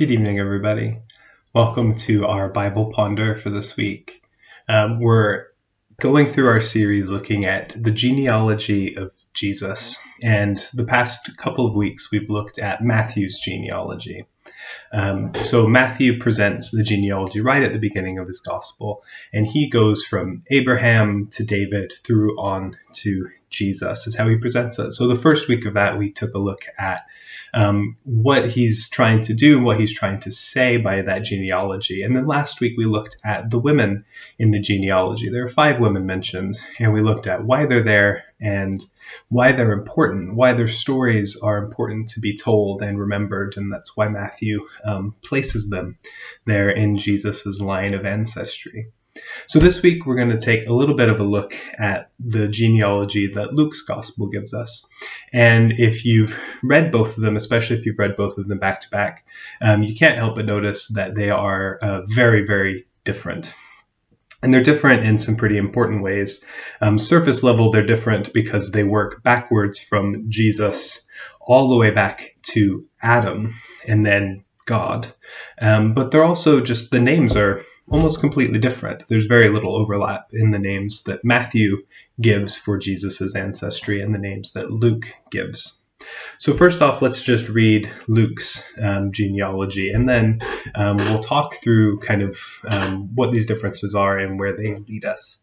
Good evening, everybody. Welcome to our Bible Ponder for this week. Um, we're going through our series looking at the genealogy of Jesus. And the past couple of weeks, we've looked at Matthew's genealogy. Um, so Matthew presents the genealogy right at the beginning of his gospel, and he goes from Abraham to David through on to Jesus, is how he presents it. So the first week of that, we took a look at um, what he's trying to do, what he's trying to say by that genealogy. And then last week we looked at the women in the genealogy. There are five women mentioned, and we looked at why they're there and why they're important, why their stories are important to be told and remembered, and that's why Matthew um, places them there in Jesus' line of ancestry. So this week we're going to take a little bit of a look at the genealogy that Luke's gospel gives us. And if you've read both of them, especially if you've read both of them back to back, um, you can't help but notice that they are uh, very, very different. And they're different in some pretty important ways. Um, surface level, they're different because they work backwards from Jesus all the way back to Adam and then God. Um, but they're also just the names are almost completely different. There's very little overlap in the names that Matthew gives for Jesus' ancestry and the names that Luke gives. So, first off, let's just read Luke's um, genealogy, and then um, we'll talk through kind of um, what these differences are and where they lead us.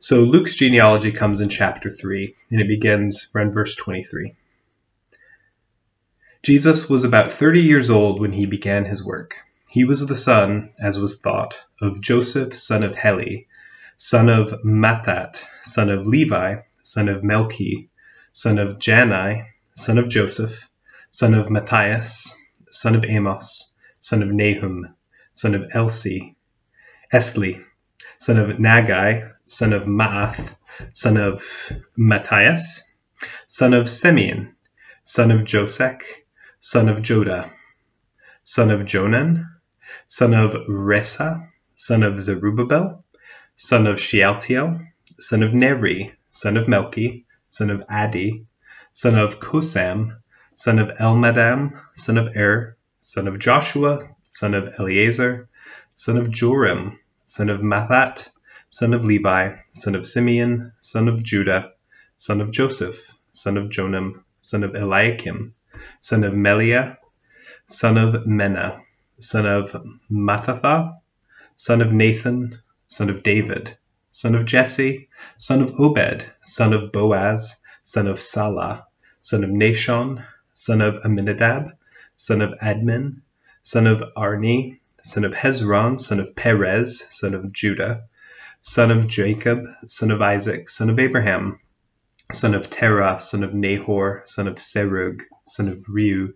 So, Luke's genealogy comes in chapter 3, and it begins around verse 23. Jesus was about 30 years old when he began his work. He was the son, as was thought, of Joseph son of Heli, son of Matthat, son of Levi, son of Melchi, son of Jannai, son of Joseph, son of Matthias, son of Amos, son of Nahum, son of Elsi, Esli, son of Naggai, son of Maath, son of Matthias, son of Simeon, son of Josech, son of Joda, son of Jonan, son of Rhesa, son of Zerubbabel, son of Shealtiel, son of Neri, son of Melchi, son of Addi, son of Cosam, son of Elmadam, son of Er, son of Joshua, son of Eleazar, son of Joram, son of Mathat, son of Levi, son of Simeon, son of Judah, son of Joseph, son of Jonam, son of Eliakim, son of Meliah, son of Menna, son of Mattatha, son of Nathan, son of David, son of Jesse, son of Obed, son of Boaz, son of Salah, son of Nahshon, son of Amminadab, son of Admin, son of Arni, son of Hezron, son of Perez, son of Judah, son of Jacob, son of Isaac, son of Abraham, son of Terah, son of Nahor, son of Serug, son of Reu,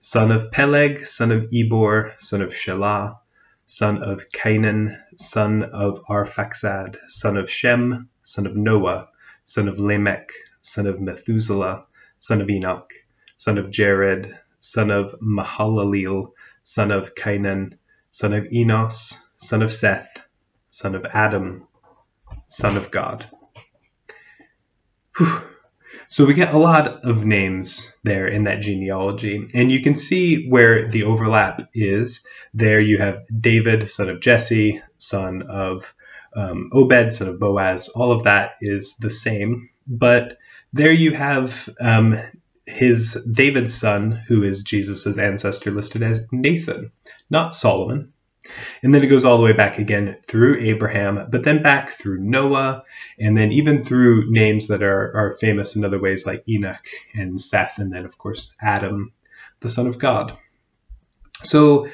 son of Peleg, son of Eber, son of Shelah, son of Cainan, son of Arphaxad, son of Shem, son of Noah, son of Lamech, son of Methuselah, son of Enoch, son of Jared, son of Mahalaleel, son of Cainan, son of Enos, son of Seth, son of Adam, son of God. Whew. So we get a lot of names there in that genealogy, and you can see where the overlap is. There you have David, son of Jesse, son of um, Obed, son of Boaz. All of that is the same, but there you have um, his David's son, who is Jesus' ancestor, listed as Nathan, not Solomon. And then it goes all the way back again through Abraham, but then back through Noah, and then even through names that are, are famous in other ways like Enoch and Seth, and then, of course, Adam, the Son of God. So,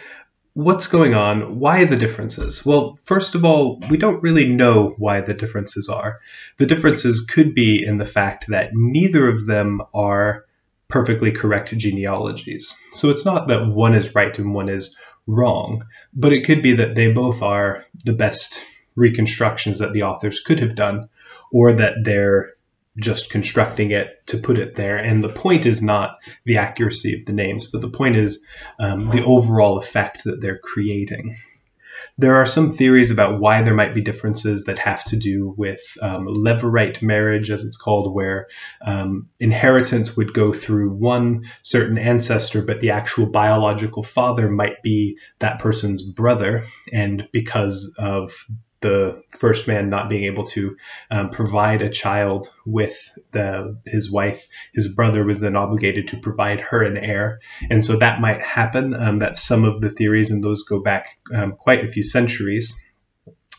what's going on? Why the differences? Well, first of all, we don't really know why the differences are. The differences could be in the fact that neither of them are perfectly correct genealogies. So it's not that one is right and one is wrong, but it could be that they both are the best reconstructions that the authors could have done, or that they're just constructing it to put it there. And the point is not the accuracy of the names, but the point is um, the overall effect that they're creating. There are some theories about why there might be differences that have to do with um, marriage, as it's called, where um, inheritance would go through one certain ancestor, but the actual biological father might be that person's brother. And because of the first man not being able to um, provide a child with the, his wife, his brother was then obligated to provide her an heir, and so that might happen. Um, that's some of the theories, and those go back um, quite a few centuries.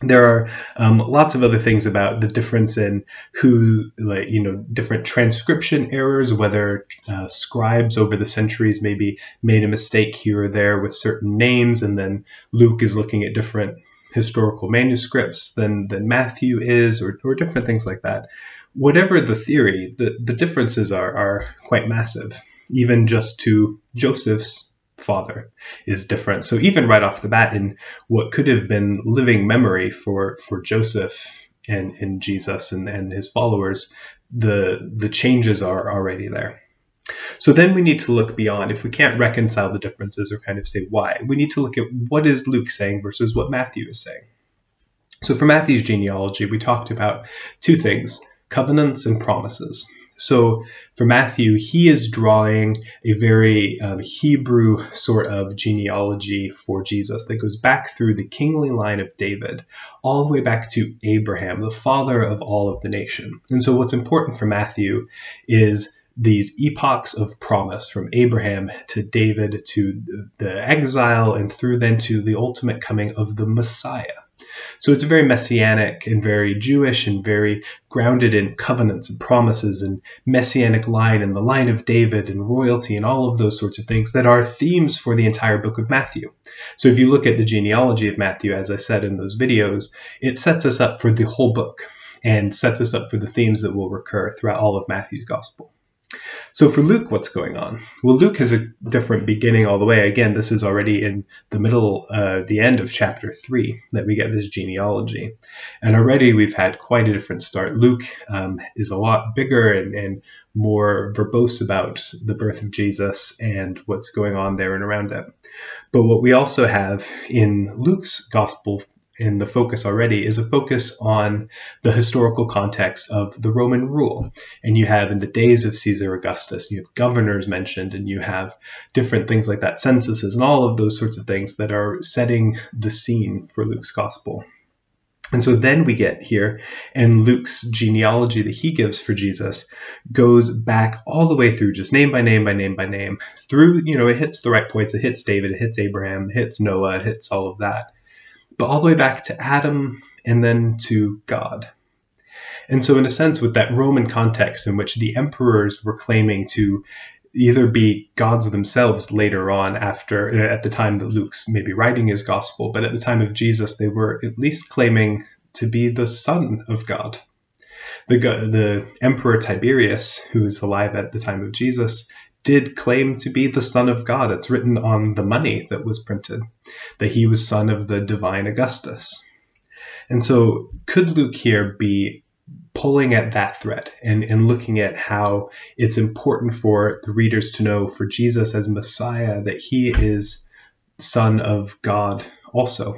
There are um, lots of other things about the difference in who, like, you know, different transcription errors, whether uh, scribes over the centuries maybe made a mistake here or there with certain names, and then Luke is looking at different historical manuscripts than, than Matthew is, or, or different things like that. Whatever the theory, the, the differences are, are quite massive. Even just to Joseph's father is different. So even right off the bat, in what could have been living memory for, for Joseph and, and Jesus and, and his followers, the the changes are already there. So then we need to look beyond. If we can't reconcile the differences or kind of say why, we need to look at what is Luke saying versus what Matthew is saying. So for Matthew's genealogy, we talked about two things covenants and promises. So for Matthew, he is drawing a very um, Hebrew sort of genealogy for Jesus that goes back through the kingly line of David, all the way back to Abraham, the father of all of the nation. And so what's important for Matthew is these epochs of promise from Abraham to David to the exile and through then to the ultimate coming of the Messiah. So it's a very messianic and very Jewish and very grounded in covenants and promises and messianic line and the line of David and royalty and all of those sorts of things that are themes for the entire book of Matthew. So if you look at the genealogy of Matthew, as I said in those videos, it sets us up for the whole book and sets us up for the themes that will recur throughout all of Matthew's gospel. So for Luke, what's going on? Well, Luke has a different beginning all the way. Again, this is already in the middle, uh, the end of chapter three that we get this genealogy. And already we've had quite a different start. Luke um, is a lot bigger and, and more verbose about the birth of Jesus and what's going on there and around it. But what we also have in Luke's gospel in the focus already is a focus on the historical context of the Roman rule. And you have in the days of Caesar Augustus, you have governors mentioned, and you have different things like that, censuses, and all of those sorts of things that are setting the scene for Luke's gospel. And so then we get here, and Luke's genealogy that he gives for Jesus goes back all the way through, just name by name by name by name, through, you know, it hits the right points. It hits David, it hits Abraham, it hits Noah, it hits all of that but all the way back to Adam and then to God. And so, in a sense, with that Roman context in which the emperors were claiming to either be gods themselves later on, after at the time that Luke's maybe writing his gospel, but at the time of Jesus, they were at least claiming to be the son of God. The, the emperor Tiberius, who was alive at the time of Jesus, did claim to be the Son of God. It's written on the money that was printed that he was son of the divine Augustus. And so, could Luke here be pulling at that thread and, and looking at how it's important for the readers to know for Jesus as Messiah that he is Son of God also?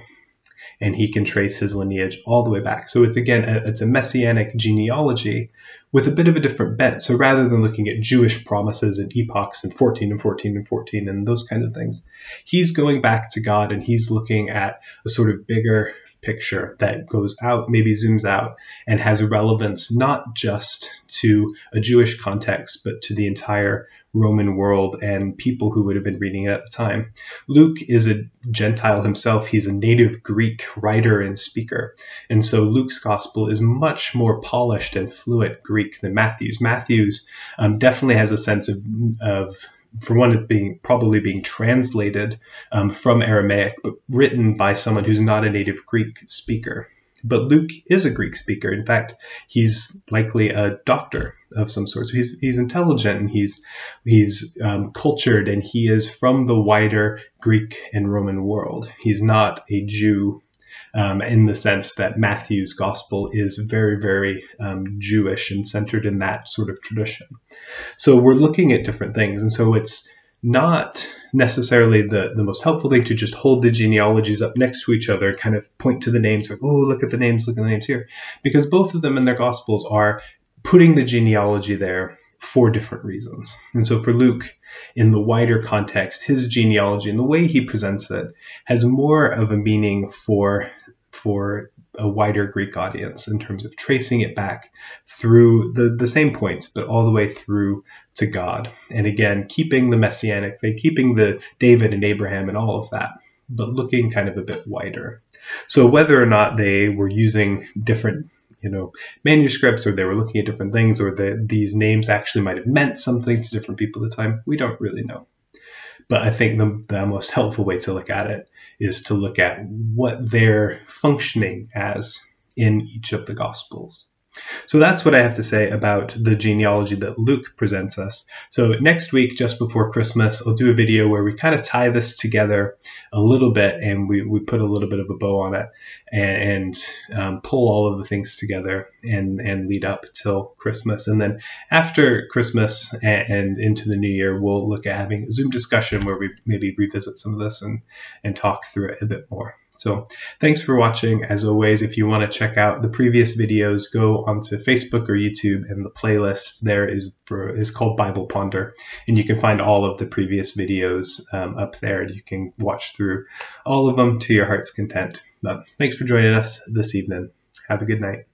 And he can trace his lineage all the way back. So it's again, it's a messianic genealogy with a bit of a different bent. So rather than looking at Jewish promises and epochs and 14 and 14 and 14 and those kinds of things, he's going back to God and he's looking at a sort of bigger picture that goes out, maybe zooms out, and has relevance not just to a Jewish context, but to the entire Roman world and people who would have been reading it at the time. Luke is a Gentile himself. He's a native Greek writer and speaker. And so Luke's gospel is much more polished and fluent Greek than Matthew's. Matthew's um, definitely has a sense of, of for one, it being probably being translated um, from Aramaic, but written by someone who's not a native Greek speaker. But Luke is a Greek speaker. In fact, he's likely a doctor of some sort. So he's, he's intelligent and he's he's um, cultured and he is from the wider Greek and Roman world. He's not a Jew um, in the sense that Matthew's gospel is very, very um, Jewish and centered in that sort of tradition. So we're looking at different things. And so it's not necessarily the, the most helpful thing to just hold the genealogies up next to each other, kind of point to the names, like, oh, look at the names, look at the names here. Because both of them in their Gospels are putting the genealogy there for different reasons. And so for Luke, in the wider context, his genealogy and the way he presents it has more of a meaning for for a wider Greek audience in terms of tracing it back through the, the same points, but all the way through to God. And again, keeping the messianic faith, keeping the David and Abraham and all of that, but looking kind of a bit wider. So whether or not they were using different you know manuscripts or they were looking at different things or that these names actually might have meant something to different people at the time we don't really know but i think the, the most helpful way to look at it is to look at what they're functioning as in each of the gospels so that's what I have to say about the genealogy that Luke presents us. So next week, just before Christmas, I'll do a video where we kind of tie this together a little bit and we, we put a little bit of a bow on it and, and um, pull all of the things together and, and lead up till Christmas. And then after Christmas and, and into the new year, we'll look at having a Zoom discussion where we maybe revisit some of this and, and talk through it a bit more. So thanks for watching. As always, if you want to check out the previous videos, go onto Facebook or YouTube and the playlist there is, for, is called Bible Ponder. And you can find all of the previous videos um, up there. And you can watch through all of them to your heart's content. But thanks for joining us this evening. Have a good night.